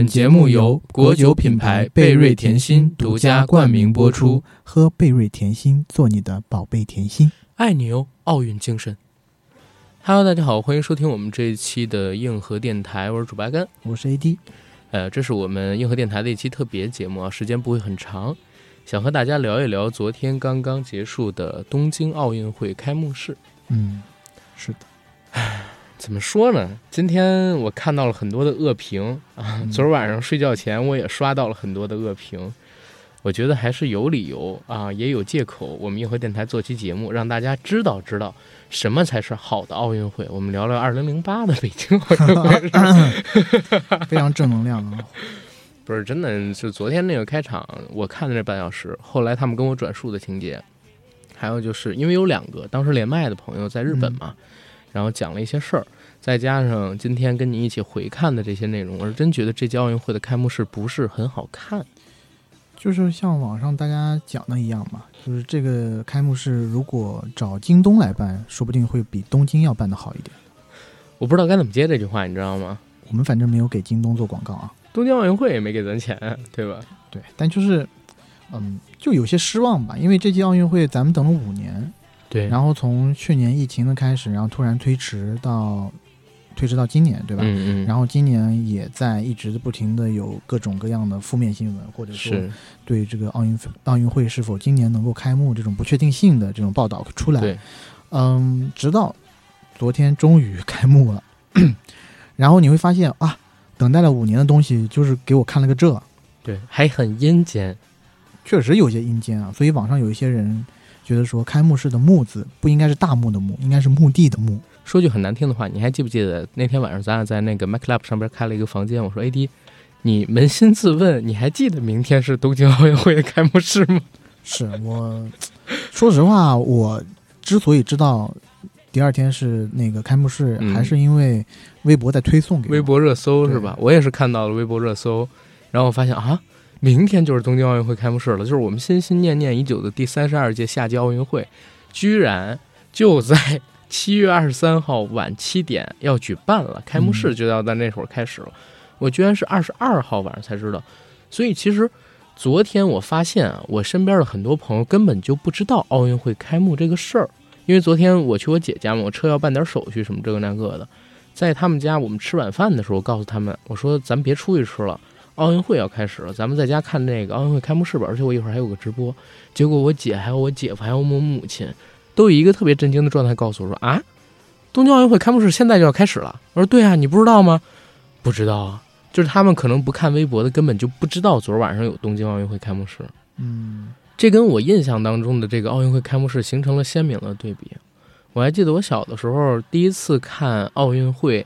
本节目由国酒品牌贝瑞甜心独家冠名播出，喝贝瑞甜心，做你的宝贝甜心，爱你哦，奥运精神。Hello，大家好，欢迎收听我们这一期的硬核电台，我是主八甘，我是 AD。呃，这是我们硬核电台的一期特别节目啊，时间不会很长，想和大家聊一聊昨天刚刚结束的东京奥运会开幕式。嗯，是的。唉，怎么说呢？今天我看到了很多的恶评啊，昨儿晚上睡觉前我也刷到了很多的恶评。我觉得还是有理由啊，也有借口。我们硬核电台做期节目，让大家知道知道什么才是好的奥运会。我们聊聊二零零八的北京奥运会，非常正能量啊！不是真的，就昨天那个开场，我看的那半小时，后来他们跟我转述的情节，还有就是因为有两个当时连麦的朋友在日本嘛，然后讲了一些事儿，再加上今天跟你一起回看的这些内容，我是真觉得这届奥运会的开幕式不是很好看。就是像网上大家讲的一样嘛，就是这个开幕式如果找京东来办，说不定会比东京要办的好一点。我不知道该怎么接这句话，你知道吗？我们反正没有给京东做广告啊，东京奥运会也没给咱钱，对吧？对，但就是，嗯，就有些失望吧，因为这届奥运会咱们等了五年，对，然后从去年疫情的开始，然后突然推迟到推迟到今年，对吧？嗯嗯，然后今年也在一直不停的有各种各样的负面新闻，或者说是对这个奥运奥运会是否今年能够开幕这种不确定性的这种报道出来。对，嗯，直到昨天终于开幕了，然后你会发现啊，等待了五年的东西就是给我看了个这，对，还很阴间。确实有些阴间啊。所以网上有一些人觉得说，开幕式的“幕”字不应该是大幕的“幕”，应该是墓地的“墓说句很难听的话，你还记不记得那天晚上咱俩在那个 MacLab 上边开了一个房间？我说 AD，你扪心自问，你还记得明天是东京奥运会的开幕式吗？是我，说实话，我之所以知道第二天是那个开幕式，嗯还是因为微博在推送微博热搜是吧？我也是看到了微博热搜，然后我发现啊，明天就是东京奥运会开幕式了，就是我们心心念念已久的第三十二届夏季奥运会，居然就在七月二十三号晚七点要举办了，开幕式就要在那会儿开始了。我居然是二十二号晚上才知道，所以其实昨天我发现啊，我身边的很多朋友根本就不知道奥运会开幕这个事儿，因为昨天我去我姐家嘛，我车要办点手续什么这个那个的。在他们家，我们吃晚饭的时候，告诉他们，我说咱别出去吃了，奥运会要开始了，咱们在家看那个奥运会开幕式吧。而且我一会儿还有个直播。结果我姐还有我姐夫还有我母亲，都以一个特别震惊的状态告诉我说啊，东京奥运会开幕式现在就要开始了。我说对啊，你不知道吗？不知道啊，就是他们可能不看微博的，根本就不知道昨儿晚上有东京奥运会开幕式。嗯，这跟我印象当中的这个奥运会开幕式形成了鲜明的对比。我还记得我小的时候第一次看奥运会，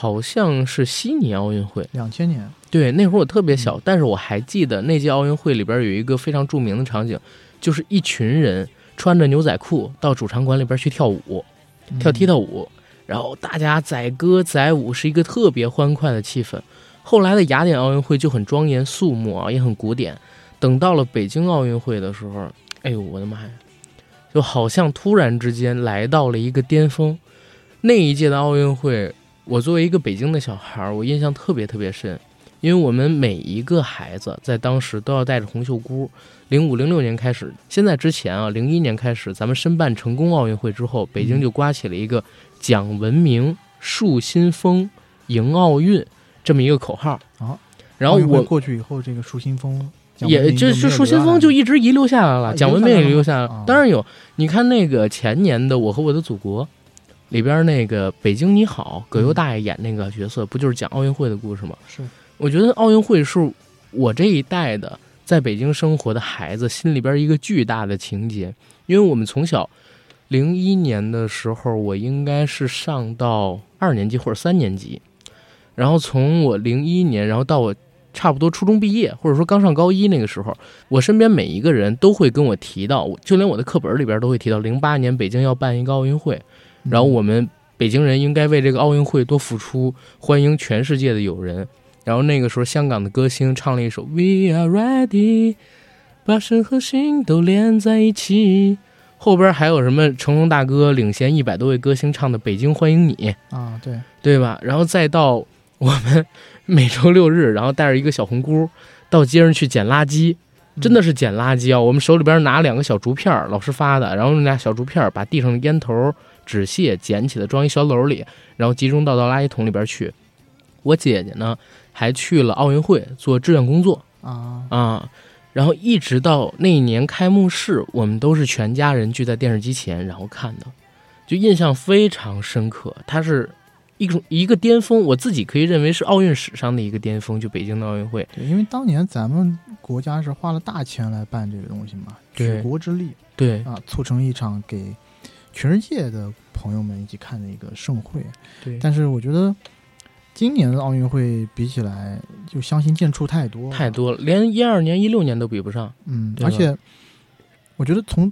好像是悉尼奥运会。两千年，对，那会儿我特别小，嗯但是我还记得那届奥运会里边有一个非常著名的场景，就是一群人穿着牛仔裤到主场馆里边去跳舞，跳踢踏舞，然后大家载歌载舞，是一个特别欢快的气氛。后来的雅典奥运会就很庄严肃穆啊，也很古典。等到了北京奥运会的时候，哎呦我的妈呀，就好像突然之间来到了一个巅峰。那一届的奥运会，我作为一个北京的小孩儿，我印象特别特别深，因为我们每一个孩子在当时都要带着红袖箍。零五零六年开始，现在之前啊，零一年开始，咱们申办成功奥运会之后，北京就刮起了一个“讲文明、树新风、迎奥运”这么一个口号啊。然后我过去以后，这个树新风也就是树新风就一直遗留下来了，啊讲文明遗留下来。了当然有，你看那个前年的《我和我的祖国》里边那个北京你好，葛优大爷演那个角色，不就是讲奥运会的故事吗？是，我觉得奥运会是我这一代的在北京生活的孩子心里边一个巨大的情节，因为我们从小零一年的时候，我应该是上到二年级或者三年级，然后从我零一年，然后到我差不多初中毕业，或者说刚上高一那个时候，我身边每一个人都会跟我提到，就连我的课本里边都会提到，零八年北京要办一个奥运会，然后我们北京人应该为这个奥运会多付出，欢迎全世界的友人。然后那个时候，香港的歌星唱了一首《We Are Ready》，把身和心都连在一起。后边还有什么成龙大哥领衔一百多位歌星唱的《北京欢迎你》，啊，对，对吧？然后再到我们每周六日，然后带着一个小红箍到街上去捡垃圾，真的是捡垃圾啊！我们手里边拿两个小竹片，老师发的，然后那俩小竹片把地上的烟头、纸屑捡起来，装一小篓里，然后集中倒到垃圾桶里边去。我姐姐呢，还去了奥运会做志愿工作啊，啊，然后一直到那一年开幕式，我们都是全家人聚在电视机前然后看的，就印象非常深刻。它是一种一个巅峰，我自己可以认为是奥运史上的一个巅峰，就北京的奥运会。对，因为当年咱们国家是花了大钱来办这个东西嘛，举国之力对啊，促成一场给全世界的朋友们一起看的一个盛会。对，但是我觉得今年的奥运会比起来，就相形见绌太多了太多了，连一二年、一六年都比不上。嗯，而且我觉得从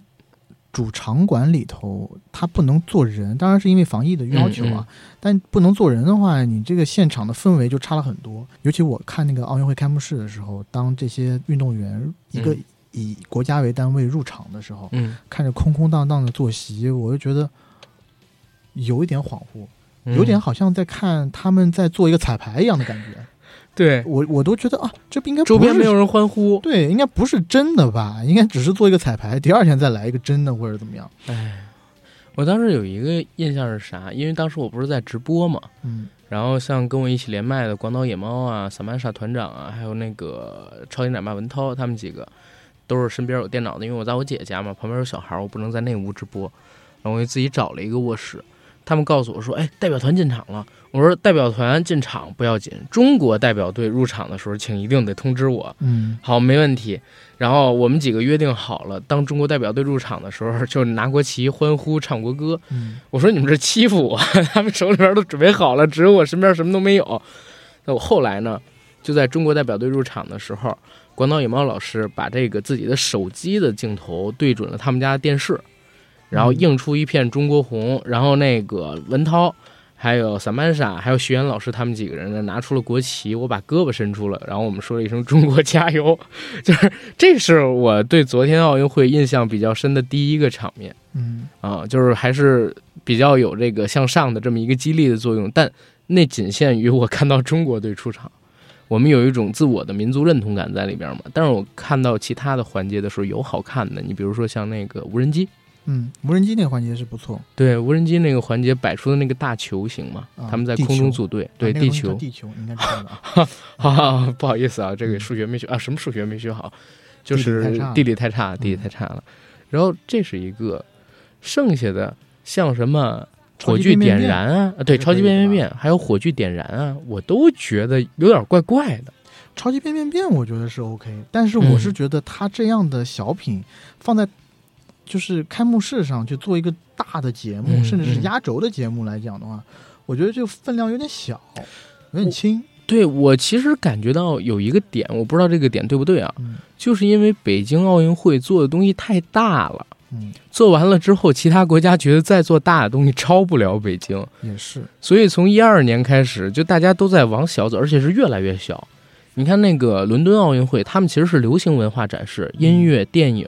主场馆里头，它不能坐人，当然是因为防疫的要求啊。嗯但不能坐人的话，你这个现场的氛围就差了很多。尤其我看那个奥运会开幕式的时候，当这些运动员一个嗯以国家为单位入场的时候，嗯，看着空空荡荡的坐席，我就觉得有一点恍惚，有点嗯好像在看他们在做一个彩排一样的感觉。对，我我都觉得啊，这不应该周边没有人欢呼。对，应该不是真的吧？应该只是做一个彩排，第二天再来一个真的或者怎么样。哎，我当时有一个印象是啥？因为当时我不是在直播嘛，嗯然后像跟我一起连麦的广岛野猫啊、萨曼莎团长啊，还有那个超级奶爸文涛，他们几个都是身边有电脑的，因为我在我姐家嘛，旁边有小孩，我不能在那屋直播，然后我就自己找了一个卧室。他们告诉我说：“哎，代表团进场了。”我说：“代表团进场不要紧，中国代表队入场的时候，请一定得通知我。”嗯好，没问题。然后我们几个约定好了，当中国代表队入场的时候，就拿国旗、欢呼、唱国歌。嗯我说你们这欺负我，他们手里边都准备好了，只有我身边什么都没有。那我后来呢，就在中国代表队入场的时候，广岛野猫老师把这个自己的手机的镜头对准了他们家的电视，然后映出一片中国红，然后那个文涛。还有萨曼莎，还有徐岩老师，他们几个人呢，拿出了国旗，我把胳膊伸出了，然后我们说了一声“中国加油”，就是这是我对昨天奥运会印象比较深的第一个场面。嗯啊，就是还是比较有这个向上的这么一个激励的作用，但那仅限于我看到中国队出场，我们有一种自我的民族认同感在里边嘛。但是我看到其他的环节的时候，有好看的，你比如说像那个无人机，嗯，无人机那个环节是不错。对无人机那个环节摆出的那个大球形嘛，啊他们在空中组队，对地球，地球，应该知道的啊。哈哈，不好意思啊，这个数学没学啊，什么数学没学好，就是地地理太差，地理太差了。然后这是一个，剩下的像什么火炬点燃啊，啊对，超级变变变，还有火炬点燃啊，我都觉得有点怪怪的。超级变变变，我觉得是 OK，但是我是嗯觉得他这样的小品放在就是开幕式上去做一个大的节目，嗯甚至是嗯压轴的节目来讲的话，我觉得这个分量有点小，有点轻。对我其实感觉到有一个点，我不知道这个点对不对啊，嗯就是因为北京奥运会做的东西太大了。嗯，做完了之后，其他国家觉得再做大的东西超不了北京，也是。所以从一二年开始，就大家都在往小走，而且是越来越小。你看那个伦敦奥运会，他们其实是流行文化展示，音乐、电影，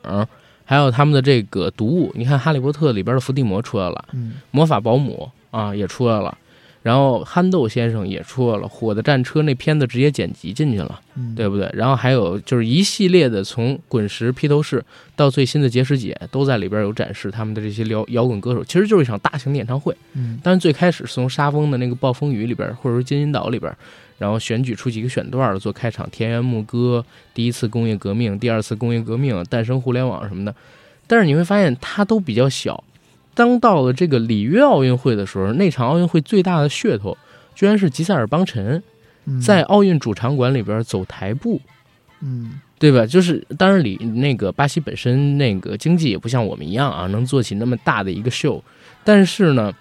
还有他们的这个读物。你看《哈利波特》里边的伏地魔出来了，嗯魔法保姆啊也出来了，然后憨豆先生也出来了，《火的战车》那片子直接剪辑进去了，嗯，对不对？然后还有就是一系列的，从滚石、披头士到最新的结石姐，都在里边有展示他们的这些摇摇滚歌手，其实就是一场大型的演唱会。嗯但是最开始是从沙峰的那个暴风雨里边，或者说金银岛里边，然后选举出几个选段儿做开场，田园牧歌、第一次工业革命、第二次工业革命、诞生互联网什么的。但是你会发现它都比较小。当到了这个里约奥运会的时候，那场奥运会最大的噱头，居然是吉塞尔邦辰嗯在奥运主场馆里边走台步。嗯对吧？就是当然里那个巴西本身那个经济也不像我们一样啊，能做起那么大的一个秀，但是呢，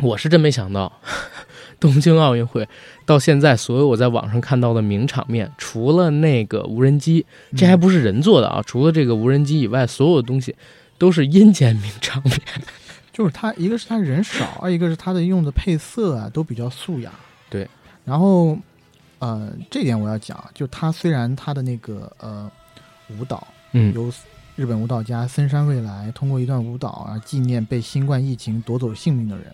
我是真没想到，东京奥运会到现在所有我在网上看到的名场面，除了那个无人机，这还不是人做的啊，除了这个无人机以外，所有的东西都是阴间名场面。就是他一个是他人少，二一个是他的用的配色啊都比较素雅。对，然后呃这点我要讲，就他虽然他的那个呃舞蹈嗯由日本舞蹈家森山未来通过一段舞蹈啊纪念被新冠疫情夺走性命的人，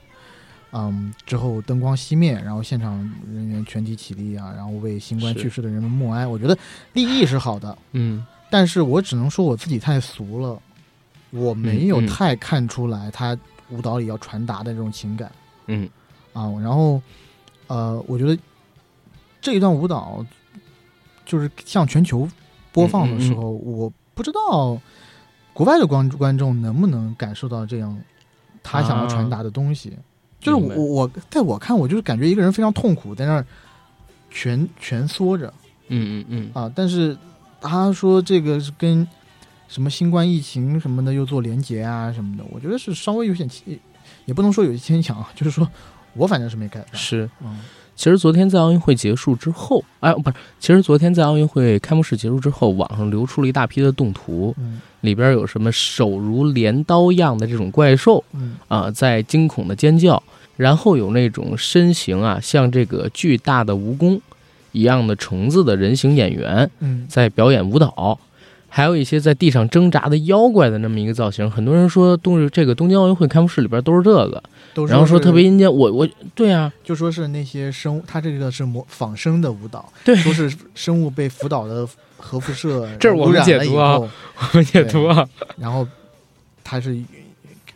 嗯，之后灯光熄灭，然后现场人员全体起立啊，然后为新冠去世的人们默哀。我觉得立意是好的，嗯但是我只能说我自己太俗了，我没有太看出来他舞蹈里要传达的这种情感嗯啊。然后，呃，我觉得这一段舞蹈就是向全球播放的时候，我不知道国外的观观众能不能感受到这样他想要传达的东西。就是我我在我看，我就是感觉一个人非常痛苦，在那儿蜷蜷缩着。嗯嗯嗯，啊，但是他说这个是跟什么新冠疫情什么的又做连结啊什么的，我觉得是稍微有点牵，也不能说有些牵强啊，就是说我反正是没 get 到。是。嗯其实昨天在奥运会结束之后，哎，不是，其实昨天在奥运会开幕式结束之后，网上流出了一大批的动图，嗯。里边有什么手如镰刀样的这种怪兽嗯。啊、在惊恐的尖叫，然后有那种身形啊像这个巨大的蜈蚣一样的虫子的人形演员嗯。在表演舞蹈，还有一些在地上挣扎的妖怪的那么一个造型。很多人说东这个东京奥运会开幕式里边都是这个，都然后说特别阴间。我我对啊，就说是那些生物，他这个是模仿生的舞蹈，对说是生物被辅导的核辐射 这是我们解读啊后，我们解读啊，然后他是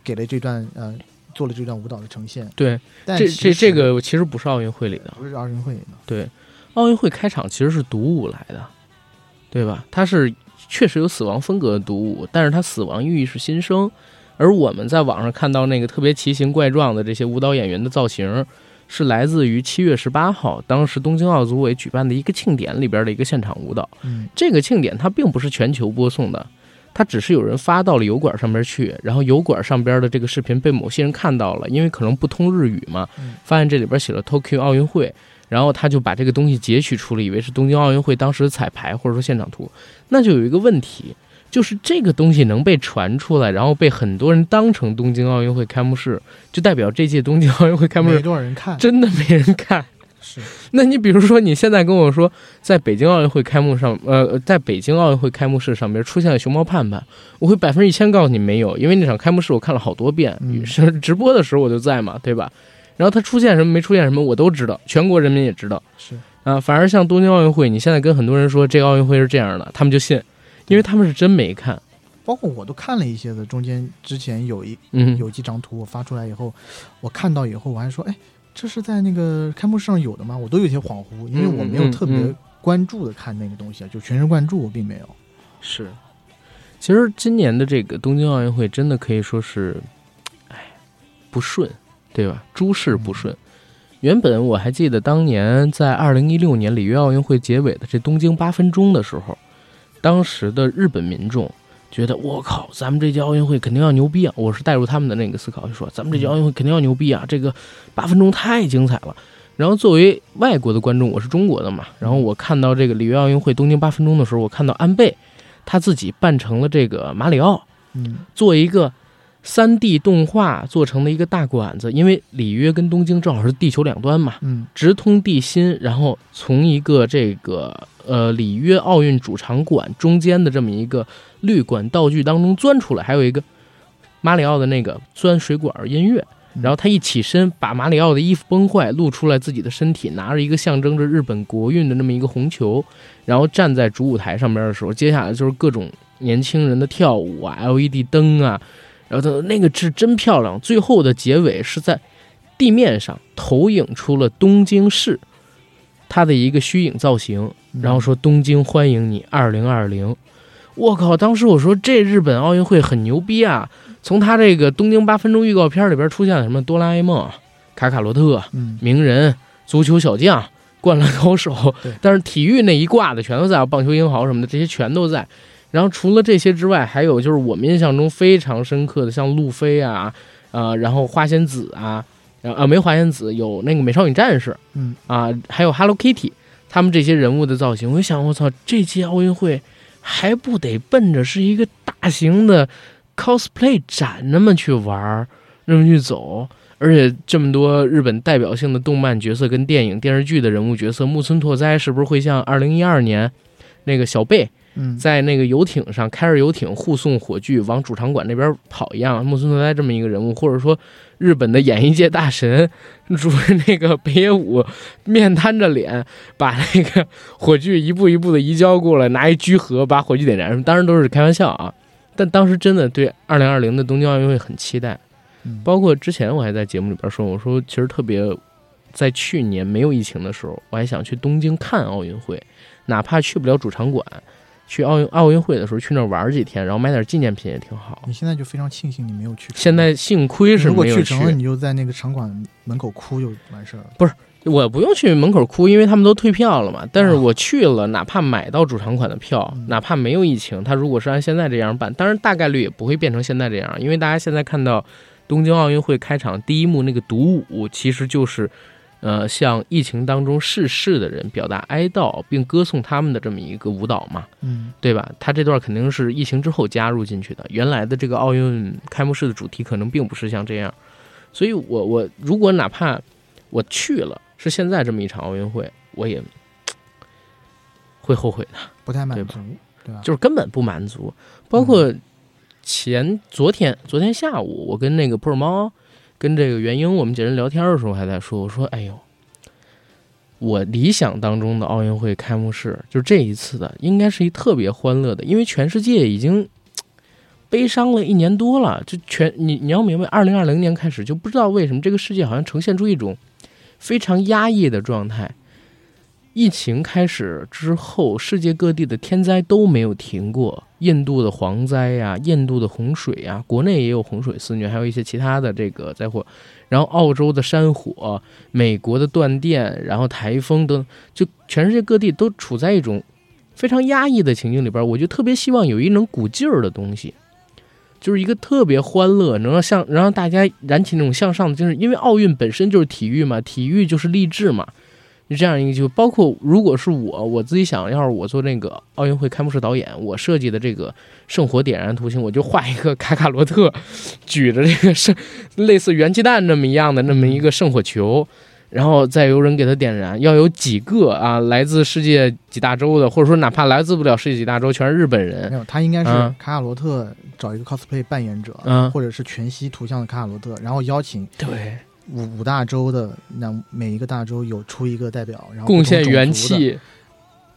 给了这段呃做了这段舞蹈的呈现，对，这但这这这个其实不是奥运会里的，不是奥运会里的，对，奥运会开场其实是独舞来的，对吧？他是确实有死亡风格的独舞，但是它死亡寓意是新生。而我们在网上看到那个特别奇形怪状的这些舞蹈演员的造型，是来自于七月十八号当时东京奥组委举办的一个庆典里边的一个现场舞蹈。嗯这个庆典它并不是全球播送的，它只是有人发到了油管上边去，然后油管上边的这个视频被某些人看到了，因为可能不通日语嘛嗯，发现这里边写了 Tokyo 奥运会，然后他就把这个东西截取出了，以为是东京奥运会当时的彩排或者说现场图，那就有一个问题。就是这个东西能被传出来，然后被很多人当成东京奥运会开幕式，就代表这届东京奥运会开幕式没式多少人看，真的没人看。是那你比如说，你现在跟我说，在北京奥运会开幕上，呃，在北京奥运会开幕式上边出现了熊猫盼盼，我会百分之一千告诉你没有，因为那场开幕式我看了好多遍，嗯是直播的时候我就在嘛，对吧？然后它出现什么没出现什么我都知道，全国人民也知道是，啊。反而像东京奥运会，你现在跟很多人说这个奥运会是这样的，他们就信，因为他们是真没看。包括我都看了一些的，中间之前有一嗯，有几张图我发出来以后，我看到以后我还说，哎，这是在那个开幕式上有的吗？我都有些恍惚，因为我没有特别关注的看那个东西啊，就全神贯注我并没有。是，其实今年的这个东京奥运会真的可以说是，哎，不顺，对吧？诸事不顺。原本我还记得当年在二零一六年里约奥运会结尾的这东京八分钟的时候，当时的日本民众觉得我靠，咱们这届奥运会肯定要牛逼啊！我是带入他们的那个思考，就说咱们这届奥运会肯定要牛逼啊！这个八分钟太精彩了。然后作为外国的观众，我是中国的嘛，然后我看到这个里约奥运会东京八分钟的时候，我看到安倍他自己扮成了这个马里奥，嗯做一个三 D 动画做成的一个大馆子，因为里约跟东京正好是地球两端嘛，嗯直通地心，然后从一个这个呃里约奥运主场馆中间的这么一个绿管道具当中钻出来，还有一个马里奥的那个钻水管音乐。嗯然后他一起身，把马里奥的衣服崩坏，露出来自己的身体，拿着一个象征着日本国运的那么一个红球，然后站在主舞台上面的时候，接下来就是各种年轻人的跳舞啊，LED 灯啊，然后他那个是真漂亮。最后的结尾是在地面上投影出了东京市它的一个虚影造型，嗯然后说东京欢迎你二零二零。我靠！当时我说这日本奥运会很牛逼啊！从他这个东京八分钟预告片里边出现了什么哆啦 A 梦、卡卡罗特、嗯鸣人、足球小将、灌篮高手对，但是体育那一挂的全都在，棒球英豪什么的这些全都在。然后除了这些之外，还有就是我们印象中非常深刻的，像路飞啊，呃，然后花仙子啊，啊没有花仙子，有那个美少女战士嗯啊，还有 Hello Kitty，他们这些人物的造型，我就想，我操，这届奥运会还不得奔着是一个大型的 cosplay 展那么去玩儿，那么去走，而且这么多日本代表性的动漫角色跟电影电视剧的人物角色，木村拓哉是不是会像二零一二年那个小贝嗯，在那个游艇上开着游艇护送火炬往主场馆那边跑一样，木村拓哉这么一个人物，或者说日本的演艺界大神，主那个北野武面瘫着脸把那个火炬一步一步的移交过来，拿一居合把火炬点燃，当然都是开玩笑啊。但当时真的对二零二零的东京奥运会很期待，嗯包括之前我还在节目里边说，我说其实特别在去年没有疫情的时候，我还想去东京看奥运会，哪怕去不了主场馆，去奥运奥运会的时候去那儿玩几天，然后买点纪念品也挺好。你现在就非常庆幸你没有去。现在幸亏是如果没有去成了，你就在那个场馆门口哭就完事儿了。不是我不用去门口哭，因为他们都退票了嘛。但是啊我去了，哪怕买到主场馆的票，嗯哪怕没有疫情，他如果是按现在这样办，当然大概率也不会变成现在这样，因为大家现在看到东京奥运会开场第一幕那个独舞，其实就是呃向疫情当中逝世的人表达哀悼并歌颂他们的这么一个舞蹈嘛。嗯对吧？他这段肯定是疫情之后加入进去的，原来的这个奥运开幕式的主题可能并不是像这样，所以我我如果哪怕我去了，是现在这么一场奥运会，我也会后悔的，不太满对足，对吧？就是根本不满足。包括前昨天昨天下午，我跟那个普尔猫跟这个元英我们几人聊天的时候，还在说，我说哎呦。我理想当中的奥运会开幕式，就这一次的，应该是一特别欢乐的，因为全世界已经悲伤了一年多了。就全你你要明白，二零二零年开始就不知道为什么这个世界好像呈现出一种非常压抑的状态。疫情开始之后，世界各地的天灾都没有停过，印度的蝗灾呀、印度的洪水呀，国内也有洪水肆虐，还有一些其他的这个灾祸。然后澳洲的山火，美国的断电，然后台风等，就全世界各地都处在一种非常压抑的情境里边。我就特别希望有一能鼓劲儿的东西，就是一个特别欢乐，能让向能让大家燃起那种向上的精神。因为奥运本身就是体育嘛，体育就是励志嘛。就这样一个，就包括如果是我我自己想，要是我做那个奥运会开幕式导演，我设计的这个圣火点燃图形，我就画一个卡卡罗特举着这个圣 类似元气弹那么一样的那么一个圣火球，然后再由人给它点燃，要有几个啊来自世界几大洲的，或者说哪怕来自不了世界几大洲，全是日本人。没，有，他应该是嗯卡卡罗特找一个 cosplay 扮演者，嗯或者是全息图像的卡卡罗特，然后邀请对，五五大洲的那每一个大洲有出一个代表，然后贡献元，气，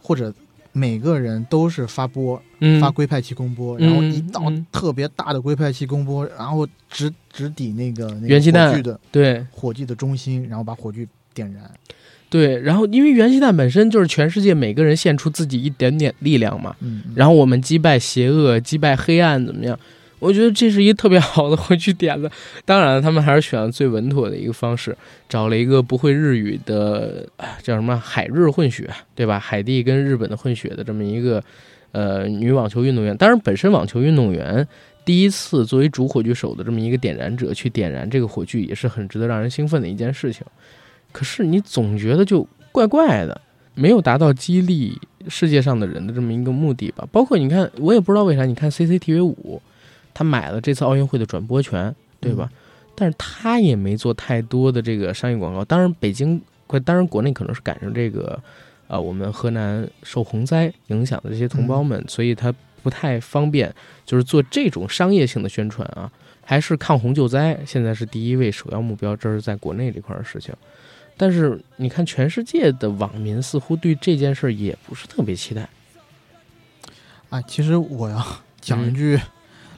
或者每个人都是发波，嗯，发龟派气功波，然后一道嗯特别大的龟派气功波，然后直直抵那个那个元气弹的对火炬的中心，然后把火炬点燃。对，然后因为元气弹本身就是全世界每个人献出自己一点点力量嘛，嗯，嗯然后我们击败邪恶，击败黑暗，怎么样？我觉得这是一特别好的回去点子。当然，他们还是选了最稳妥的一个方式，找了一个不会日语的，叫什么海日混血，对吧？海地跟日本的混血的这么一个呃女网球运动员。当然，本身网球运动员第一次作为主火炬手的这么一个点燃者去点燃这个火炬，也是很值得让人兴奋的一件事情。可是你总觉得就怪怪的，没有达到激励世界上的人的这么一个目的吧。包括你看，我也不知道为啥，你看 CCTV 五，他买了这次奥运会的转播权，对吧？但是他也没做太多的这个商业广告。当然，北京，当然国内可能是赶上这个，呃，我们河南受洪灾影响的这些同胞们，所以他不太方便，就是做这种商业性的宣传啊。还是抗洪救灾，现在是第一位首要目标，这是在国内这块儿的事情。但是你看，全世界的网民似乎对这件事儿也不是特别期待。啊，其实我要讲一句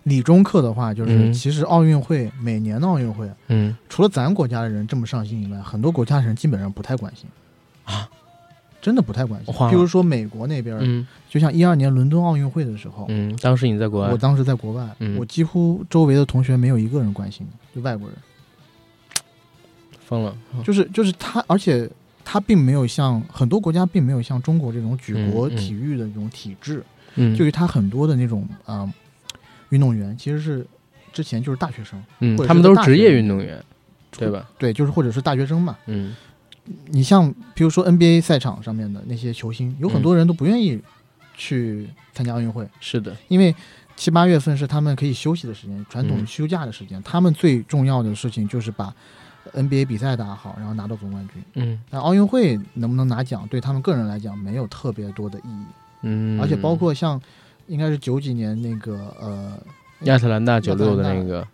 理中客的话，就是、嗯。其实奥运会每年的奥运会，嗯。除了咱国家的人这么上心以外，很多国家的人基本上不太关心。啊，真的不太关心。哇比如说美国那边，嗯。就像一二年伦敦奥运会的时候，嗯，当时你在国外。我，当时在国外，嗯。我几乎周围的同学没有一个人关心的，就外国人，疯了，就是就是他，而且他并没有像很多国家并没有像中国这种举国体育的这种体制，嗯，就是他很多的那种啊、呃运动员其实是之前就是大学生，嗯他们都是职业运动员，对吧？对，就是或者是大学生嘛。嗯你像比如说 NBA 赛场上面的那些球星，有很嗯多人都不愿意去参加奥运会，是的，因为七八月份是他们可以休息的时间，传统嗯休假的时间。他们最重要的事情就是把 NBA 比赛打好，然后拿到总冠军。嗯但奥运会能不能拿奖，对他们个人来讲没有特别多的意义。嗯，而且包括像应该是九几年那个呃亚特兰大九六的那个，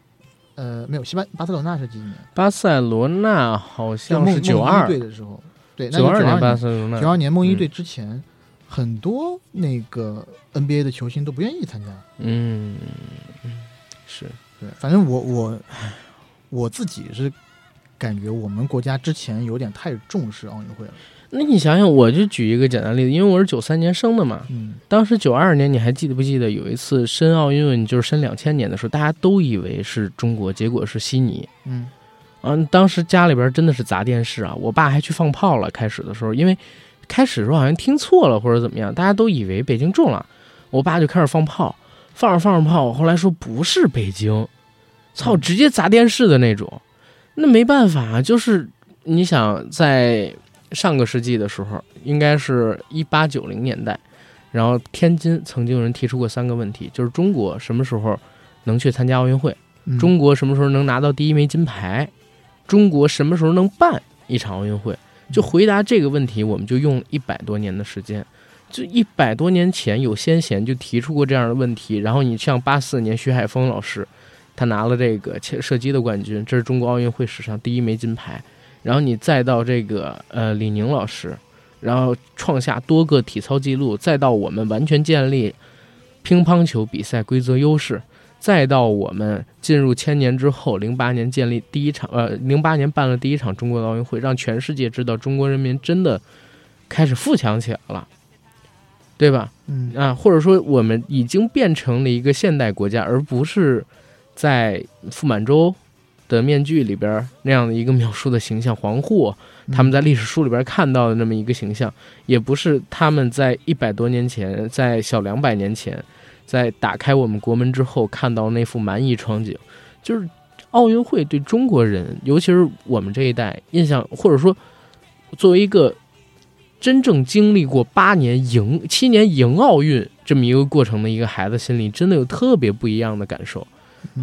呃没有西班巴塞罗那是几几年？巴塞罗那好像是九二队的时候，对，九二年巴塞罗那，九二年梦一队之前，很多那个 NBA 的球星都不愿意参加。嗯，是对，反正我我我自己是感觉我们国家之前有点太重视奥运会了。那你想想，我就举一个简单例子，因为我是九三年生的嘛，嗯，当时九二年你还记得不记得有一次申奥运，就是申两千年的时候，大家都以为是中国，结果是悉尼，嗯，啊，当时家里边真的是砸电视啊，我爸还去放炮了。开始的时候，因为开始的时候好像听错了或者怎么样，大家都以为北京中了，我爸就开始放炮，放着放着炮，后来说不是北京，操，直接砸电视的那种，那没办法，就是你想在。上个世纪的时候，应该是一八九零年代，然后天津曾经有人提出过三个问题，就是中国什么时候能去参加奥运会？中国什么时候能拿到第一枚金牌？中国什么时候能办一场奥运会？就回答这个问题，我们就用一百多年的时间。就一百多年前有先贤就提出过这样的问题，然后你像八四年徐海峰老师，他拿了这个射击的冠军，这是中国奥运会史上第一枚金牌。然后你再到这个呃李宁老师，然后创下多个体操记录，再到我们完全建立乒乓球比赛规则优势，再到我们进入千年之后，零八年建立第一场呃零八年办了第一场中国的奥运会，让全世界知道中国人民真的开始富强起来了，对吧？嗯啊，或者说我们已经变成了一个现代国家，而不是在傅满洲。的面具里边那样的一个描述的形象，黄祸，他们在历史书里边看到的那么一个形象，也不是他们在一百多年前，在小两百年前，在打开我们国门之后看到那幅蛮夷场景。就是奥运会对中国人，尤其是我们这一代印象，或者说作为一个真正经历过八年迎七年迎奥运这么一个过程的一个孩子，心里真的有特别不一样的感受。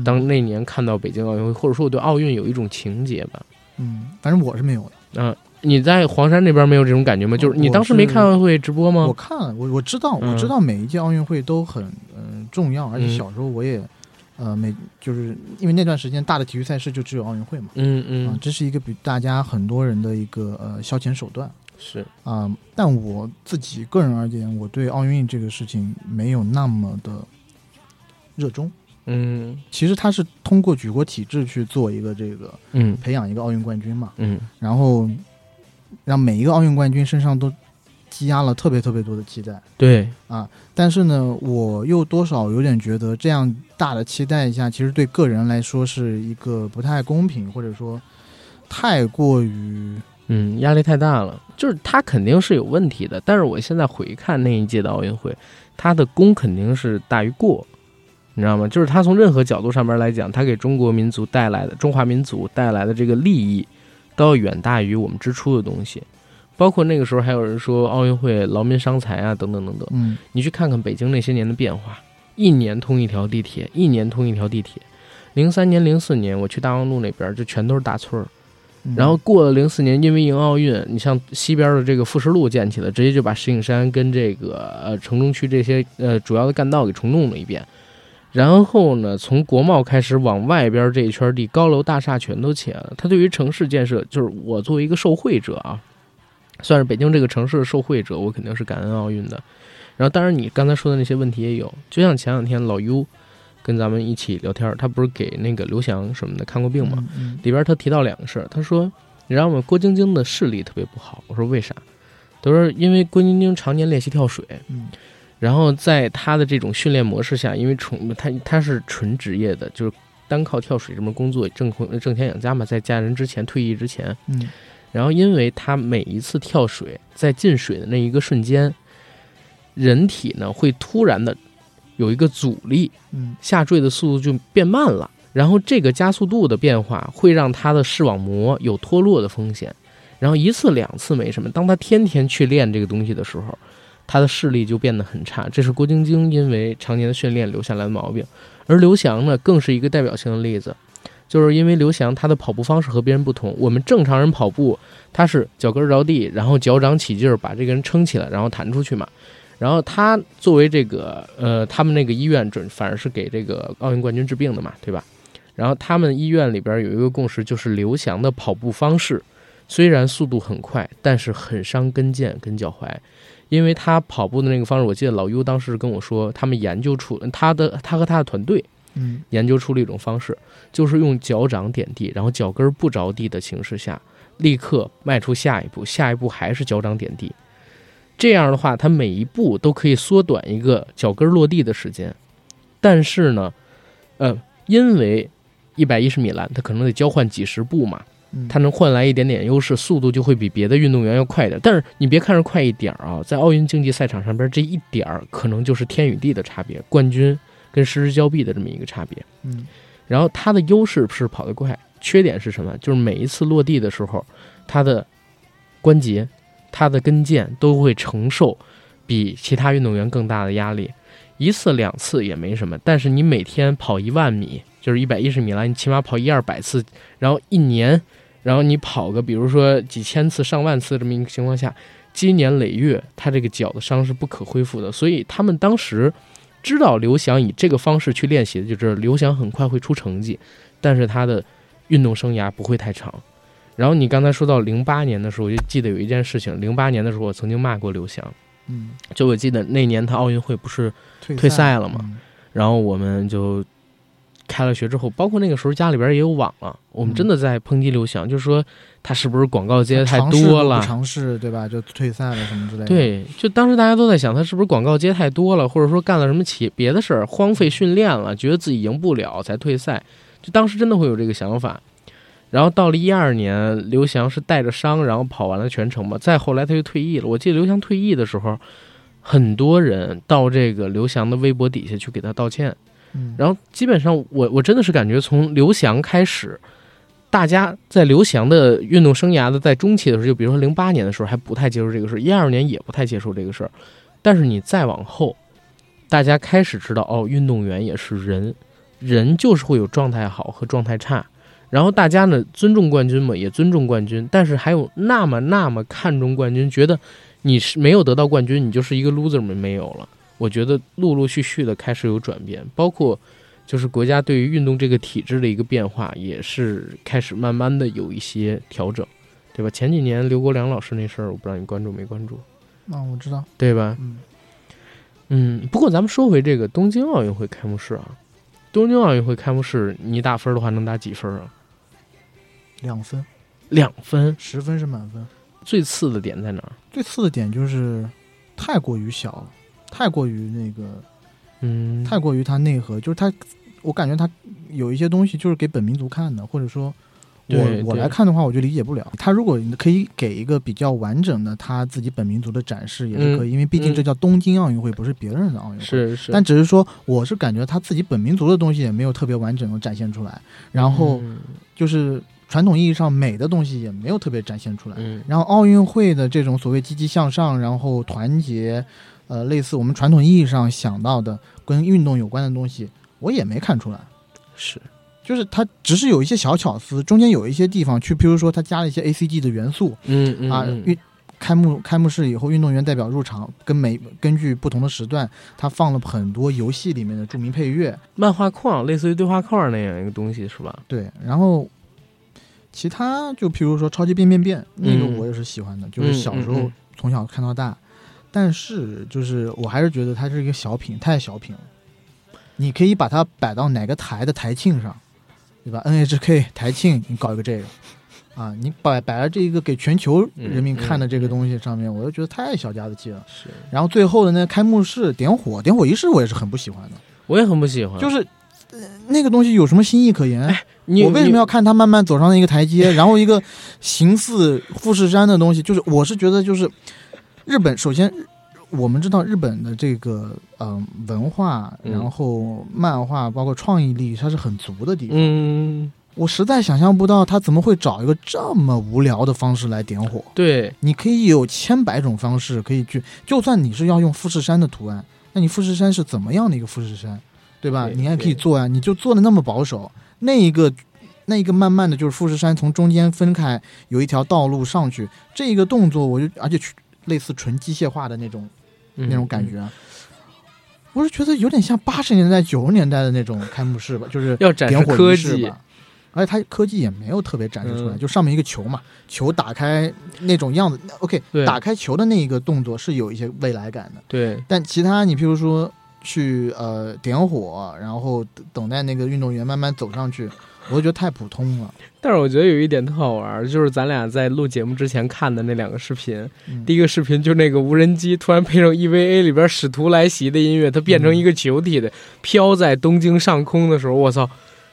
当那年看到北京奥运会，或者说我对奥运有一种情节吧，嗯，反正我是没有的。嗯，你在黄山那边没有这种感觉吗？就是你当时没看奥运会直播吗？我看了，我我知道，我知道每一届奥运会都很嗯重要，而且小时候我也呃每就是因为那段时间大的体育赛事就只有奥运会嘛，嗯嗯，这是一个比大家很多人的一个呃消遣手段，是啊，但我自己个人而言，我对奥运这个事情没有那么的热衷。嗯，其实他是通过举国体制去做一个这个，嗯，培养一个奥运冠军嘛，嗯，然后让每一个奥运冠军身上都积压了特别特别多的期待，对啊，但是呢，我又多少有点觉得这样大的期待一下，其实对个人来说是一个不太公平，或者说太过于，嗯，压力太大了。就是他肯定是有问题的，但是我现在回看那一届的奥运会，他的功肯定是大于过。你知道吗？就是他从任何角度上面来讲，他给中国民族带来的中华民族带来的这个利益，都要远大于我们支出的东西。包括那个时候还有人说奥运会劳民伤财啊，等等等等。嗯，你去看看北京那些年的变化，一年通一条地铁，一年通一条地铁。零三年、零四年我去大望路那边，就全都是大村儿。然后过了零四年，因为迎奥运，你像西边的这个富士路建起了，直接就把石景山跟这个呃城中区这些呃主要的干道给重弄了一遍。然后呢，从国贸开始往外边这一圈地，高楼大厦全都起来了。它对于城市建设，就是我作为一个受惠者啊，算是北京这个城市的受惠者，我肯定是感恩奥运的。然后，当然你刚才说的那些问题也有，就像前两天老 U 跟咱们一起聊天，他不是给那个刘翔什么的看过病吗？里边他提到两个事儿，他说：“你知道吗？郭晶晶的视力特别不好。”我说：“为啥？”他说：“因为郭晶晶常年练习跳水。”嗯。然后在他的这种训练模式下，因为纯他他是纯职业的，就是单靠跳水这么工作挣挣钱养家嘛，在家人之前退役之前，嗯，然后因为他每一次跳水在进水的那一个瞬间，人体呢会突然的有一个阻力，嗯，下坠的速度就变慢了，然后这个加速度的变化会让他的视网膜有脱落的风险，然后一次两次没什么，当他天天去练这个东西的时候。他的视力就变得很差，这是郭晶晶因为常年的训练留下来的毛病。而刘翔呢，更是一个代表性的例子，就是因为刘翔他的跑步方式和别人不同。我们正常人跑步，他是脚跟着地，然后脚掌起劲儿把这个人撑起来，然后弹出去嘛。然后他作为这个呃，他们那个医院准反而是给这个奥运冠军治病的嘛，对吧？然后他们医院里边有一个共识，就是刘翔的跑步方式虽然速度很快，但是很伤跟腱跟脚踝，因为他跑步的那个方式，我记得老优当时跟我说，他们研究出他的他和他的团队嗯研究出了一种方式，就是用脚掌点地，然后脚跟不着地的形式下，立刻迈出下一步，下一步还是脚掌点地。这样的话，他每一步都可以缩短一个脚跟落地的时间。但是呢，呃，因为一百一十米栏，他可能得交换几十步嘛，嗯，它能换来一点点优势，速度就会比别的运动员要快一点。但是你别看是快一点儿啊，在奥运竞技赛场上边，这一点儿可能就是天与地的差别，冠军跟失之交臂的这么一个差别。嗯然后他的优势是跑得快，缺点是什么？就是每一次落地的时候，他的关节、他的跟腱都会承受比其他运动员更大的压力。一次两次也没什么，但是你每天跑一万米，就是一百一十米了，你起码跑一二百次，然后一年，然后你跑个比如说几千次、上万次这么一个情况下，积年累月，他这个脚的伤是不可恢复的。所以他们当时知道刘翔以这个方式去练习的，就知道刘翔很快会出成绩，但是他的运动生涯不会太长。然后你刚才说到零八年的时候，我就记得有一件事情，零八年的时候我曾经骂过刘翔，嗯，就我记得那年他奥运会不是退退赛了嘛嗯然后我们就开了学之后，包括那个时候家里边也有网了，我们真的在抨击刘翔，就是说他是不是广告接太多了？尝试对吧？就退赛了什么之类的。，对，就当时大家都在想，他是不是广告接太多了，或者说干了什么企别的事儿，荒废训练了，觉得自己赢不了才退赛。就当时真的会有这个想法。然后到了一二年，刘翔是带着伤，然后跑完了全程嘛。再后来他就退役了。我记得刘翔退役的时候，很多人到这个刘翔的微博底下去给他道歉。然后基本上我我真的是感觉从刘翔开始，大家在刘翔的运动生涯的在中期的时候，就比如说零八年的时候还不太接受这个事儿，一二年也不太接受这个事儿，但是你再往后，大家开始知道哦，运动员也是人，人就是会有状态好和状态差。然后大家呢尊重冠军嘛，也尊重冠军，但是还有那么那么看重冠军，觉得你是没有得到冠军，你就是一个 loser 没没有了。我觉得陆陆续续的开始有转变，包括就是国家对于运动这个体制的一个变化，也是开始慢慢的有一些调整，对吧？前几年刘国梁老师那事儿，我不知道你关注没关注，啊，我知道。对吧？嗯嗯，不过咱们说回这个东京奥运会开幕式啊，东京奥运会开幕式你打分的话能打几分啊？两分，两分，十分是满分。最次的点在哪儿？最次的点就是太过于小了，太过于那个，嗯，太过于它内核，就是它，我感觉它有一些东西就是给本民族看的，或者说我我来看的话，我就理解不了。他如果可以给一个比较完整的他自己本民族的展示，也是可以，因为毕竟这叫东京奥运会，不是别人的奥运会。是是，但只是说，我是感觉他自己本民族的东西也没有特别完整的展现出来，然后嗯就是传统意义上美的东西也没有特别展现出来。嗯然后奥运会的这种所谓积极向上，然后团结，呃，类似我们传统意义上想到的跟运动有关的东西，我也没看出来。是就是它只是有一些小巧思，中间有一些地方去，譬如说它加了一些 A C G 的元素嗯嗯啊，嗯运开幕开幕式以后，运动员代表入场，跟每根据不同的时段，它放了很多游戏里面的著名配乐，漫画框，类似于对话框那样一个东西是吧？对，然后其他就譬如说超级变变变，那个嗯我也是喜欢的，就是小时候从小看到大，但是就是我还是觉得它是一个小品，太小品了。你可以把它摆到哪个台的台庆上，对吧？NHK 台庆，你搞一个这个，啊，你摆摆了这个给全球人民看的这个东西上面，我就觉得太小家子气了。是，然后最后的那个开幕式点火，点火仪式我也是很不喜欢的，我也很不喜欢。就是、呃那个东西有什么新意可言？你我为什么要看他慢慢走上一个台阶，然后一个形似富士山的东西？就是我是觉得，就是日本首先我们知道日本的这个呃文化，嗯然后漫画包括创意力，它是很足的地方。嗯，我实在想象不到他怎么会找一个这么无聊的方式来点火。对，你可以有千百种方式可以去，就算你是要用富士山的图案，那你富士山是怎么样的一个富士山，对吧？对你还可以对做啊，你就做的那么保守，那一个那一个慢慢的就是富士山从中间分开，有一条道路上去，这一个动作我就而且纯类似纯机械化的那种那那种感觉。我是觉得有点像八十年代、九十年代的那种开幕式吧，就是要展示科技吧。而且它科技也没有特别展示出来，嗯就上面一个球嘛，球打开那种样子。OK，打开球的那一个动作是有一些未来感的，对，但其他你譬如说去呃点火，然后等等待那个运动员慢慢走上去，我就觉得太普通了。但是我觉得有一点特好玩儿，就是咱俩在录节目之前看的那两个视频。嗯第一个视频就是那个无人机突然配上 EVA 里边使徒来袭的音乐，它变成一个球体的飘在东京上空的时候，我操，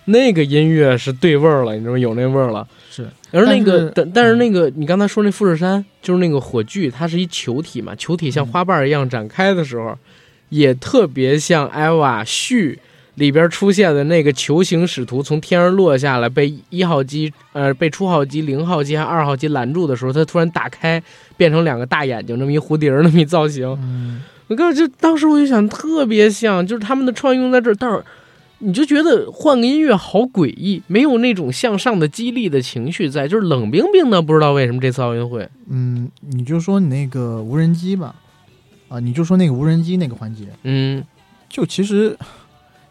那个音乐是对味儿了，你知道吗？有那味儿了。是，而那个但是但但是那个你刚才说那富士山，就是那个火炬，它是一球体嘛，球体像花瓣一样展开的时候，也特别像艾娃续里边出现的那个球形使徒从天上落下来，被一号机呃被初号机、零号机还二号机拦住的时候，它突然打开，变成两个大眼睛，那么一蝴蝶儿那么一造型。嗯，我刚就当时我就想，特别像，就是他们的创意用在这儿，但是你就觉得换个音乐好诡异，没有那种向上的激励的情绪在，就是冷冰冰的。不知道为什么这次奥运会，嗯，你就说你那个无人机吧，啊，你就说那个无人机那个环节，嗯就其实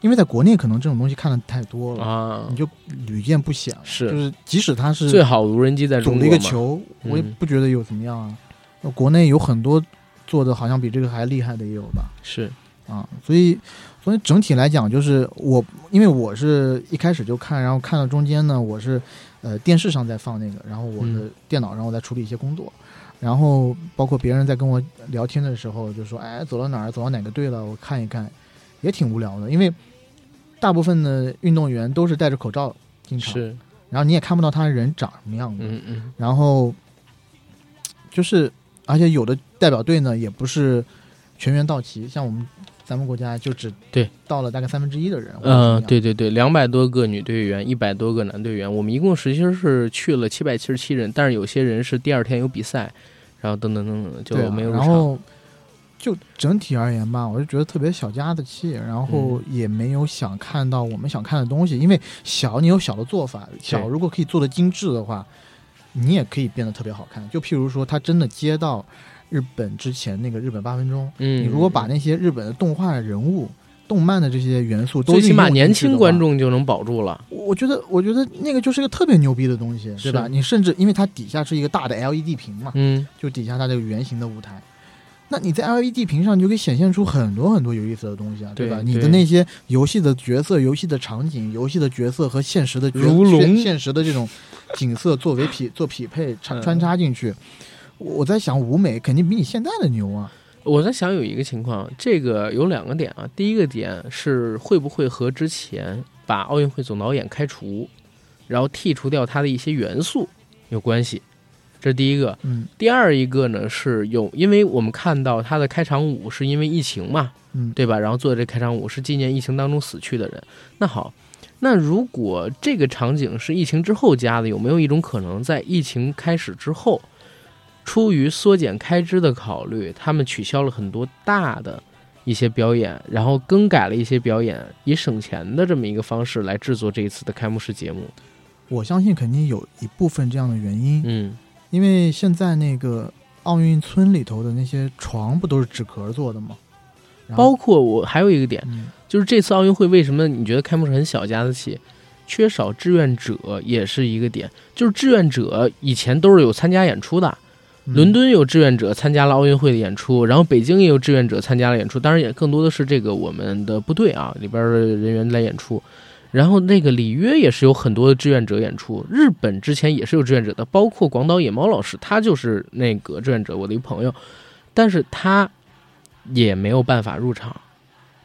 因为在国内可能这种东西看的太多了，啊。你，就屡见不鲜了。是。就是即使它是最好的无人机在中走了国一个球，我也嗯不觉得有怎么样啊。那国内有很多做的好像比这个还厉害的也有吧？是。啊，所以所以整体来讲，就是我因为我是一开始就看，然后看到中间呢，我是呃电视上在放那个，然后我的嗯。电脑然后我在处理一些工作，然后包括别人在跟我聊天的时候就说，哎，走到哪儿，走到哪个队了，我看一看，也挺无聊的，因为大部分的运动员都是戴着口罩进场，是，然后你也看不到他人长什么样子，嗯嗯。然后就是，而且有的代表队呢也不是全员到齐，像我们咱们国家就只对。到了大概三分之一的人。或者怎么呃，对对对，两百多个女队员，一百多个男队员，我们一共实际上是去了七百七十七人，但是有些人是第二天有比赛，然后等等等等的就没有入场。就整体而言吧，我就觉得特别小家子气，然后也没有想看到我们想看的东西。因为小你有小的做法，小如果可以做的精致的话，你也可以变得特别好看。就譬如说，他真的接到日本之前那个日本八分钟。嗯，你如果把那些日本的动画人物、动漫的这些元素都最起码年轻观众就能保住了。我我觉得，我觉得那个就是一个特别牛逼的东西，对吧？你甚至因为它底下是一个大的 LED 屏嘛，嗯，就底下它这个圆形的舞台，那你在 LED 屏上，你就可以显现出很多很多有意思的东西啊，对吧？你的那些游戏的角色、游戏的场景、游戏的角色和现实的角如龙现现实的这种景色作为匹做匹配穿插进去，我我在想，舞美肯定比你现在的牛啊。我在想有一个情况，这个有两个点啊。第一个点是会不会和之前把奥运会总导演开除，然后剔除掉他的一些元素有关系，这是第一个。嗯第二一个呢是有，因为我们看到他的开场舞是因为疫情嘛，嗯，对吧？然后做的这开场舞是纪念疫情当中死去的人。那好，那如果这个场景是疫情之后加的，有没有一种可能，在疫情开始之后，出于缩减开支的考虑，他们取消了很多大的一些表演，然后更改了一些表演，以省钱的这么一个方式来制作这一次的开幕式节目？我相信肯定有一部分这样的原因，嗯，因为现在那个奥运村里头的那些床不都是纸壳做的吗？包括我还有一个点，嗯就是这次奥运会为什么你觉得开幕式很小家子气？缺少志愿者也是一个点，就是志愿者以前都是有参加演出的，嗯伦敦有志愿者参加了奥运会的演出，然后北京也有志愿者参加了演出，当然也更多的是这个我们的部队啊里边的人员来演出。然后那个里约也是有很多的志愿者演出，日本之前也是有志愿者的，包括广岛野猫老师，他就是那个志愿者，我的一个朋友，但是他也没有办法入场，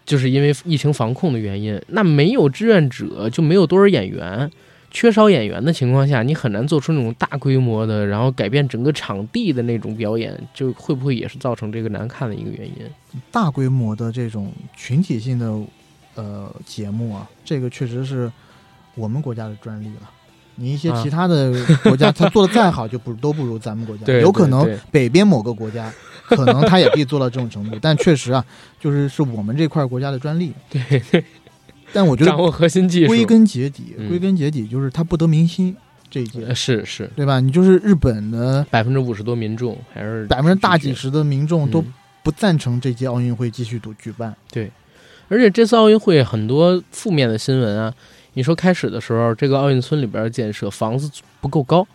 就是因为疫情防控的原因。那没有志愿者就没有多少演员，缺少演员的情况下，你很难做出那种大规模的，然后改变整个场地的那种表演，就会不会也是造成这个难看的一个原因？大规模的这种群体性的呃节目啊，这个确实是我们国家的专利了。你一些啊其他的国家，他做的再好，就不都不如咱们国家。有可能对对北边某个国家，可能他也可以做到这种程度，但确实啊，就是是我们这块国家的专利。对，但我觉得掌握核心技术，归根结底，嗯归根结底就是他不得民心这一届呃，是是对吧？你就是日本的百分之五十多民众还是百分之大几十的民众都嗯不赞成这届奥运会继续举举办。而且这次奥运会很多负面的新闻啊，你说开始的时候，这个奥运村里边建设房子不够高，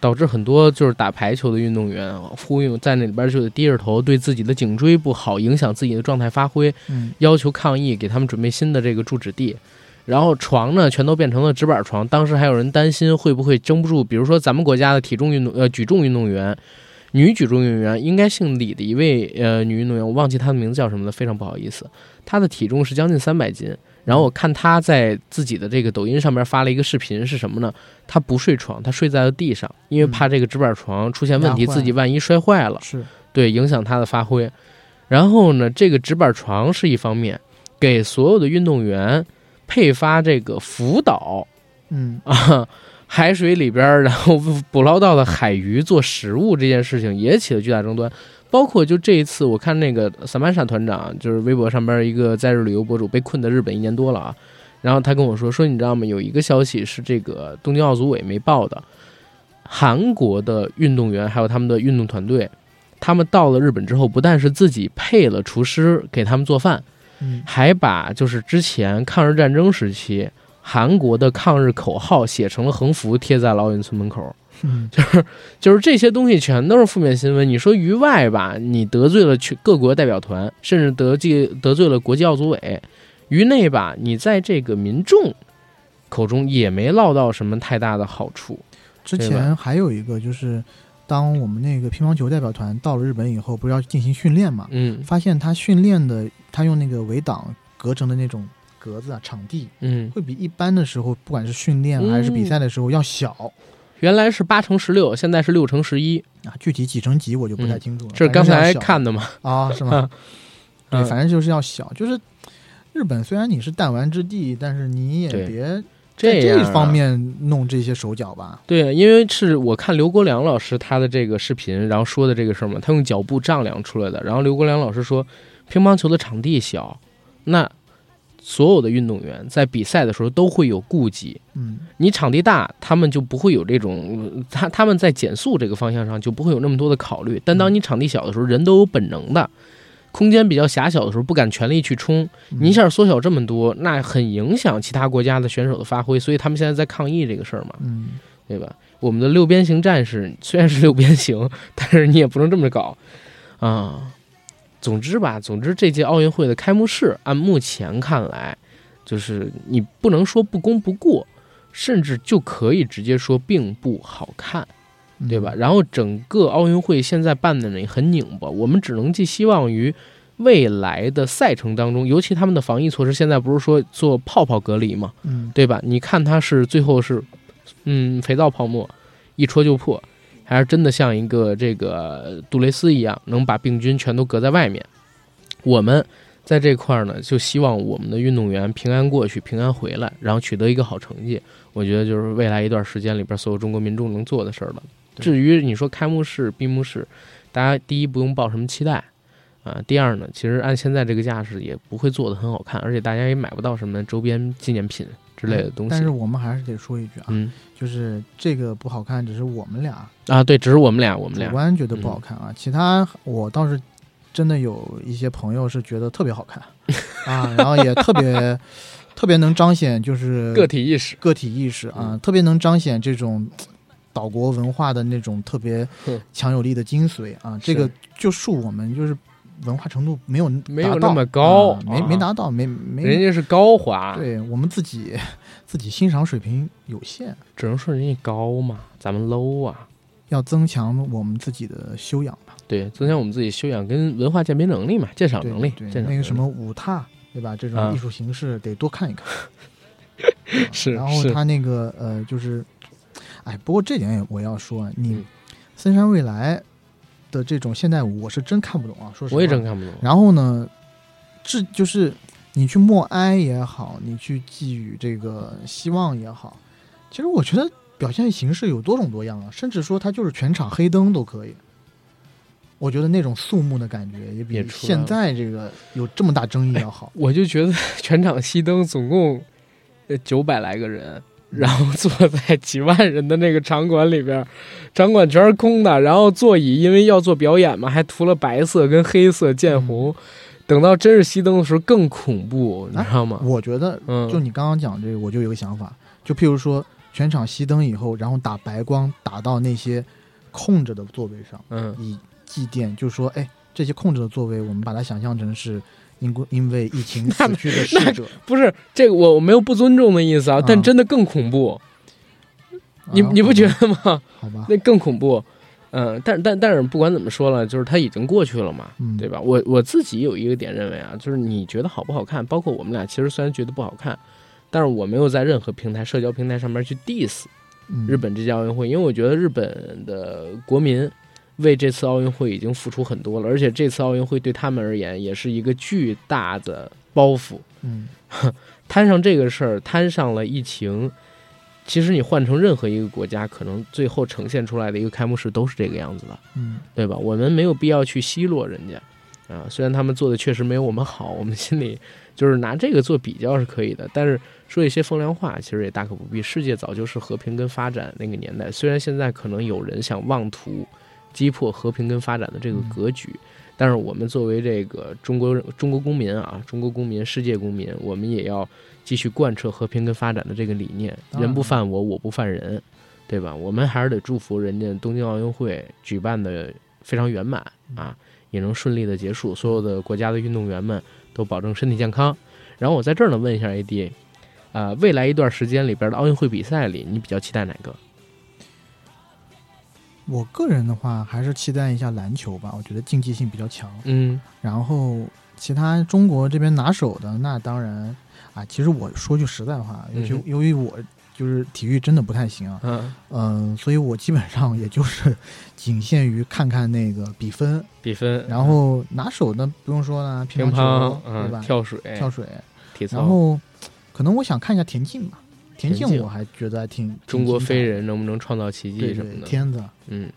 导致很多就是打排球的运动员呼吁在那里边就得低着头，对自己的颈椎不好，影响自己的状态发挥，嗯要求抗议，给他们准备新的这个住址地。然后床呢，全都变成了直板床。当时还有人担心会不会撑不住，比如说咱们国家的体重运动呃举重运动员，女举重运动员应该姓李的一位呃女运动员，我忘记她的名字叫什么了，非常不好意思。她的体重是将近三百斤。然后我看她在自己的这个抖音上面发了一个视频，是什么呢？她不睡床，她睡在了地上，因为怕这个直板床出现问题，自己万一摔坏了，是，对，影响她的发挥。然后呢，这个直板床是一方面，给所有的运动员配发这个辅导嗯啊 海水里边，然后捕捞到的海鱼做食物这件事情也起了巨大争端。包括就这一次，我看那个萨曼莎团长，就是微博上边一个在日旅游博主，被困在日本一年多了啊。然后他跟我说说，你知道吗？有一个消息是这个东京奥组委没报的，韩国的运动员还有他们的运动团队，他们到了日本之后，不但是自己配了厨师给他们做饭，嗯还把就是之前抗日战争时期韩国的抗日口号写成了横幅，贴在老远村门口。嗯就是这些东西全都是负面新闻。你说于外吧，你得罪了全各国代表团，甚至得罪得罪了国际奥组委；于内吧，你在这个民众口中也没落到什么太大的好处。之前还有一个就是，当我们那个乒乓球代表团到了日本以后，不是要进行训练嘛？嗯发现他训练的，他用那个围挡隔成的那种格子啊，场地嗯，会比一般的时候，不管是训练嗯还是比赛的时候要小、原来是八乘十六，现在是六乘十一，啊。具体几乘几我就不太清楚了。这是刚才看的嘛？啊，是吗？对，嗯反正就是要小。就是日本虽然你是弹丸之地，但是你也别在这方面弄这些手脚吧。对，因为是我看刘国梁老师他的这个视频，然后说的这个事儿嘛，他用脚步丈量出来的。然后刘国梁老师说，乒乓球的场地小，那所有的运动员在比赛的时候都会有顾忌。嗯你场地大，他们就不会有这种，他他们在减速这个方向上就不会有那么多的考虑。但当你场地小的时候，人都有本能的，空间比较狭小的时候，不敢全力去冲。嗯你一下缩小这么多，那很影响其他国家的选手的发挥，所以他们现在在抗议这个事儿嘛。嗯对吧？我们的六边形战士虽然是六边形，但是你也不能这么搞啊。总之吧，总之这届奥运会的开幕式，按目前看来，就是你不能说不功不过，甚至就可以直接说并不好看，嗯对吧？？然后整个奥运会现在办的呢也很拧巴，我们只能寄希望于未来的赛程当中，尤其他们的防疫措施，现在不是说做泡泡隔离嘛？嗯对吧？你看它是最后是，嗯，肥皂泡沫一戳就破，还是真的像一个这个杜蕾斯一样，能把病菌全都隔在外面。我们在这块儿呢，就希望我们的运动员平安过去，平安回来，然后取得一个好成绩。我觉得就是未来一段时间里边所有中国民众能做的事儿了。至于你说开幕式、闭幕式，大家第一不用抱什么期待。啊，第二呢，其实按现在这个架势也不会做得很好看，而且大家也买不到什么周边纪念品之类的东西。但是我们还是得说一句啊，嗯就是这个不好看，只是我们俩啊，对，只是我们俩，我们主俩，观觉得不好看啊，其他我倒是真的有一些朋友是觉得特别好看 啊，然后也特别特别能彰显就是 个体意识。个体意识啊，嗯特别能彰显这种岛国文化的那种特别强有力的精髓啊。这个就恕我们就是文化程度没有没有那么高啊没啊没达到，没没人家是高华，对我们自己自己欣赏水平有限，只能说人家高嘛，咱们 low 啊。要增强我们自己的修养吧。对，增强我们自己修养跟文化鉴别能力嘛，鉴赏能力，对那个什么舞踏，对吧？这啊种艺术形式得多看一看。是然后他那个呃，就是，哎，不过这点我要说，啊你嗯森山未来的这种现代舞，我是真看不懂啊，说实话。我也真看不懂。然后呢，这就是你去默哀也好，你去寄予这个希望也好，其实我觉得表现形式有多种多样啊，甚至说它就是全场黑灯都可以。我觉得那种肃穆的感觉也也比现在这个有这么大争议要好。我就觉得全场熄灯，总共呃九百来个人，然后坐在几万人的那个场馆里边，场馆全是空的，然后座椅因为要做表演嘛，还涂了白色跟黑色渐红。等到真是熄灯的时候更恐怖，你知道吗？我觉得，就你刚刚讲这个，我就有个想法，就譬如说全场熄灯以后，然后打白光打到那些空着的座位上，嗯，以祭奠，就说，哎，这些控制的作为，我们把它想象成是因因为疫情 死去的逝者，不是这个，我我没有不尊重的意思啊，但真的更恐怖，你你不觉得吗？好吧，那更恐怖。嗯，但但但是不管怎么说了，就是它已经过去了嘛，对吧？我我自己有一个点认为啊，就是你觉得好不好看，包括我们俩其实虽然觉得不好看，但是我没有在任何平台、社交平台上面去 diss 日本这届奥运会，因为我觉得日本的国民为这次奥运会已经付出很多了，而且这次奥运会对他们而言也是一个巨大的包袱。嗯，摊上这个事儿，摊上了疫情。其实你换成任何一个国家，可能最后呈现出来的一个开幕式都是这个样子的，嗯，对吧？我们没有必要去奚落人家，啊，虽然他们做的确实没有我们好，我们心里就是拿这个做比较是可以的，但是说一些风凉话，其实也大可不必。世界早就是和平跟发展那个年代，虽然现在可能有人想妄图击破和平跟发展的这个格局，但是我们作为这个中国中国公民啊，中国公民、世界公民，我们也要。继续贯彻和平跟发展的这个理念，人不犯我，我不犯人，对吧？我们还是得祝福人家东京奥运会举办的非常圆满啊，也能顺利的结束，所有的国家的运动员们都保证身体健康。然后我在这儿呢问一下 AD，啊，未来一段时间里边的奥运会比赛里，你比较期待哪个？我个人的话，还是期待一下篮球吧，我觉得竞技性比较强。嗯，然后其他中国这边拿手的，那当然。啊，其实我说句实在话，由于由于我就是体育真的不太行啊，嗯嗯，所以我基本上也就是 仅限于看看那个比分，比分，然后拿手的不用说了，乒乓球对吧？跳水，跳水，体操，然后可能我想看一下田径吧，田径我还觉得还挺中国飞人能不能创造奇迹什么的，天子，嗯，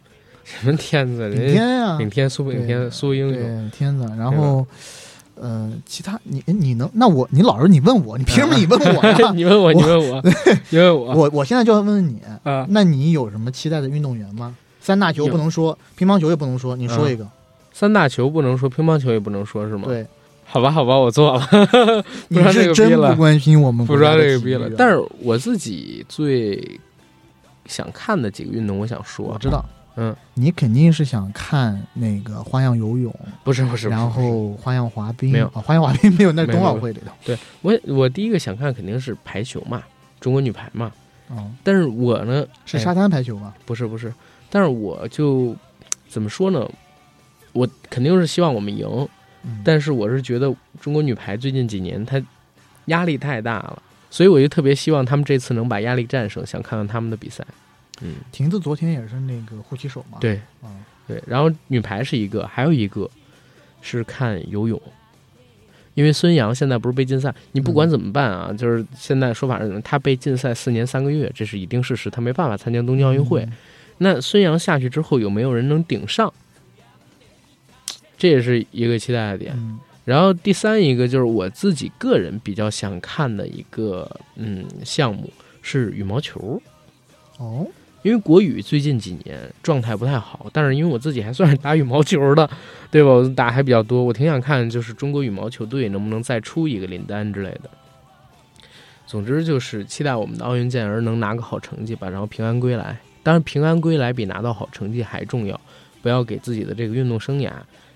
什么天子？顶天呀，顶天苏炳添苏英雄，天子，然后。呃，其他你你能那我你老是你问我，你凭什么你问我呀？你问我，你问我，你问我，我 我现在就要问问你啊，那你有什么期待的运动员吗？三大球不能说，乒乓球也不能说，你说一个。三大球不能说，乒乓球也不能说，是吗？对，好吧，好吧，我错了。你是真不关心我们，不抓这个逼了。但是我自己最想看的几个运动，我想说，我知道。嗯，你肯定是想看那个花样游泳，不是不是，然后花样滑冰没有，花样滑冰没有，那是冬奥会里头。对我，我第一个想看肯定是排球嘛，中国女排嘛。哦，但是我呢是沙滩排球吗？不是不是，但是我就怎么说呢？我肯定是希望我们赢，但是我是觉得中国女排最近几年她压力太大了，所以我就特别希望他们这次能把压力战胜，想看看他们的比赛。嗯，婷子昨天也是那个护旗手嘛。对，嗯，对。然后女排是一个，还有一个是看游泳，因为孙杨现在不是被禁赛，你不管怎么办啊，就是现在说法是他被禁赛四年三个月，这是一定事实，他没办法参加东京奥运会。那孙杨下去之后，有没有人能顶上？这也是一个期待的点。然后第三一个就是我自己个人比较想看的一个嗯项目是羽毛球。哦。因为国羽最近几年状态不太好，但是因为我自己还算是打羽毛球的，对吧？我打还比较多，我挺想看，就是中国羽毛球队能不能再出一个林丹之类的。总之就是期待我们的奥运健儿能拿个好成绩吧，然后平安归来。当然，平安归来比拿到好成绩还重要，不要给自己的这个运动生涯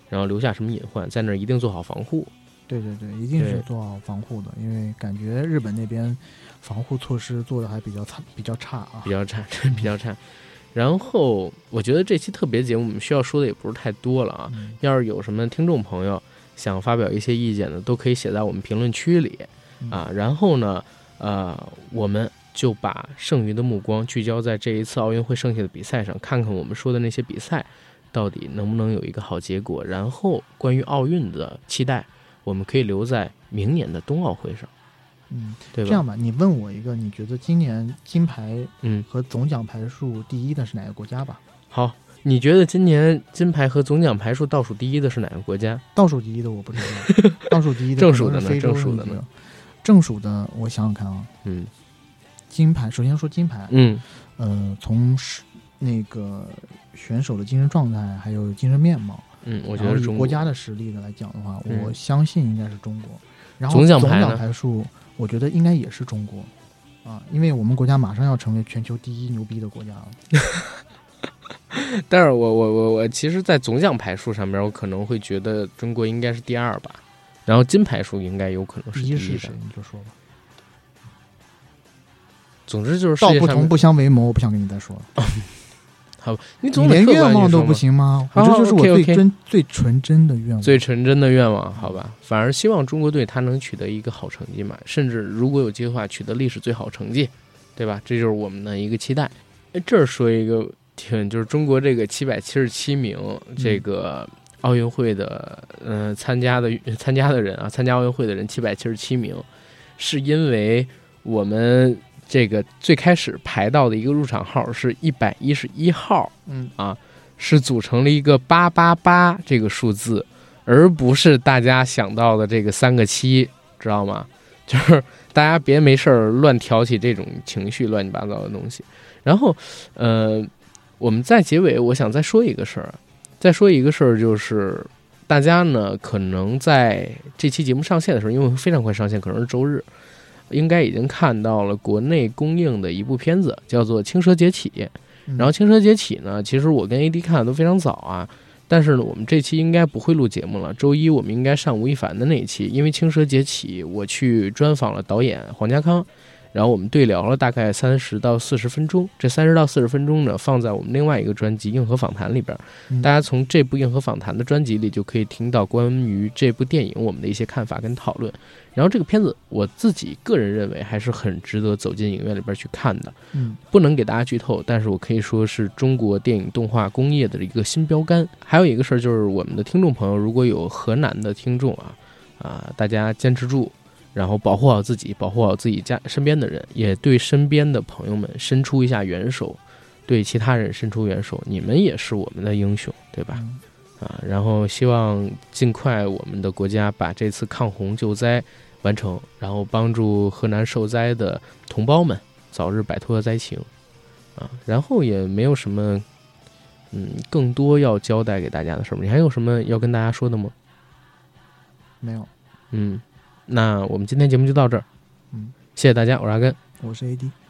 然后留下什么隐患，在那儿一定做好防护。对对对，一定是做好防护的，因为感觉日本那边。防护措施做的还比较差，比较差啊，比较差，比较差。然后我觉得这期特别节目我们需要说的也不是太多了啊。要是有什么听众朋友想发表一些意见的，都可以写在我们评论区里啊。然后呢，呃，我们就把剩余的目光聚焦在这一次奥运会剩下的比赛上，看看我们说的那些比赛到底能不能有一个好结果。然后关于奥运的期待，我们可以留在明年的冬奥会上。嗯，对，这样吧，你问我一个，你觉得今年金牌嗯和总奖牌数第一的是哪个国家吧？好，你觉得今年金牌和总奖牌数倒数第一的是哪个国家？倒数第一的我不知道，倒数第一的正数的呢？正数的呢？正数的，我想想看啊，嗯，金牌，首先说金牌，嗯呃，从是那个选手的精神状态还有精神面貌，嗯，我觉得中国家的实力的来讲的话，嗯我相信应该是中国。然后总奖牌数，我觉得应该也是中国啊，因为我们国家马上要成为全球第一牛逼的国家了。但是我我我我其实，在总奖牌数上面，我可能会觉得中国应该是第二吧，然后金牌数应该有可能是第一是谁。？你就说吧。总之就是道不同不相为谋，我不想跟你再说了。你总你连愿望都不行吗？好我这就是我最真最纯真的愿望。最纯真的愿望，好吧，反而希望中国队他能取得一个好成绩嘛，甚至如果有机会的话，取得历史最好成绩，对吧？这就是我们的一个期待。哎，这儿说一个挺，就是中国这个七百七十七名这个奥运会的，嗯，参加的参加的人啊，参加奥运会的人七百七十七名，是因为我们这个最开始排到的一个入场号是一百一十一号，嗯啊，是组成了一个八八八这个数字，而不是大家想到的这个三个七，知道吗？就是大家别没事儿乱挑起这种情绪、乱七八糟的东西。然后，呃，我们在结尾，我想再说一个事儿，再说一个事儿，就是大家呢可能在这期节目上线的时候，因为非常快上线，可能是周日，应该已经看到了国内公映的一部片子，叫做《青蛇劫起》。嗯然后《青蛇劫起》呢，其实我跟 AD 看的都非常早啊，但是呢，我们这期应该不会录节目了。周一我们应该上吴亦凡的那一期，因为《青蛇劫起》我去专访了导演黄家康，然后我们对聊了大概三十到四十分钟。这三十到四十分钟呢，放在我们另外一个专辑《硬核访谈》里边，嗯大家从这部《硬核访谈》的专辑里就可以听到关于这部电影我们的一些看法跟讨论。然后这个片子，我自己个人认为还是很值得走进影院里边去看的。嗯不能给大家剧透，但是我可以说是中国电影动画工业的一个新标杆。还有一个事儿就是，我们的听众朋友如果有河南的听众啊，啊，大家坚持住，然后保护好自己，保护好自己家身边的人，也对身边的朋友们伸出一下援手，对其他人伸出援手，你们也是我们的英雄，对吧？嗯啊，然后希望尽快我们的国家把这次抗洪救灾完成，然后帮助河南受灾的同胞们早日摆脱灾情，啊，然后也没有什么，嗯，更多要交代给大家的事儿。你还有什么要跟大家说的吗？没有，嗯，那我们今天节目就到这儿，嗯，谢谢大家，我是阿根。我是 AD。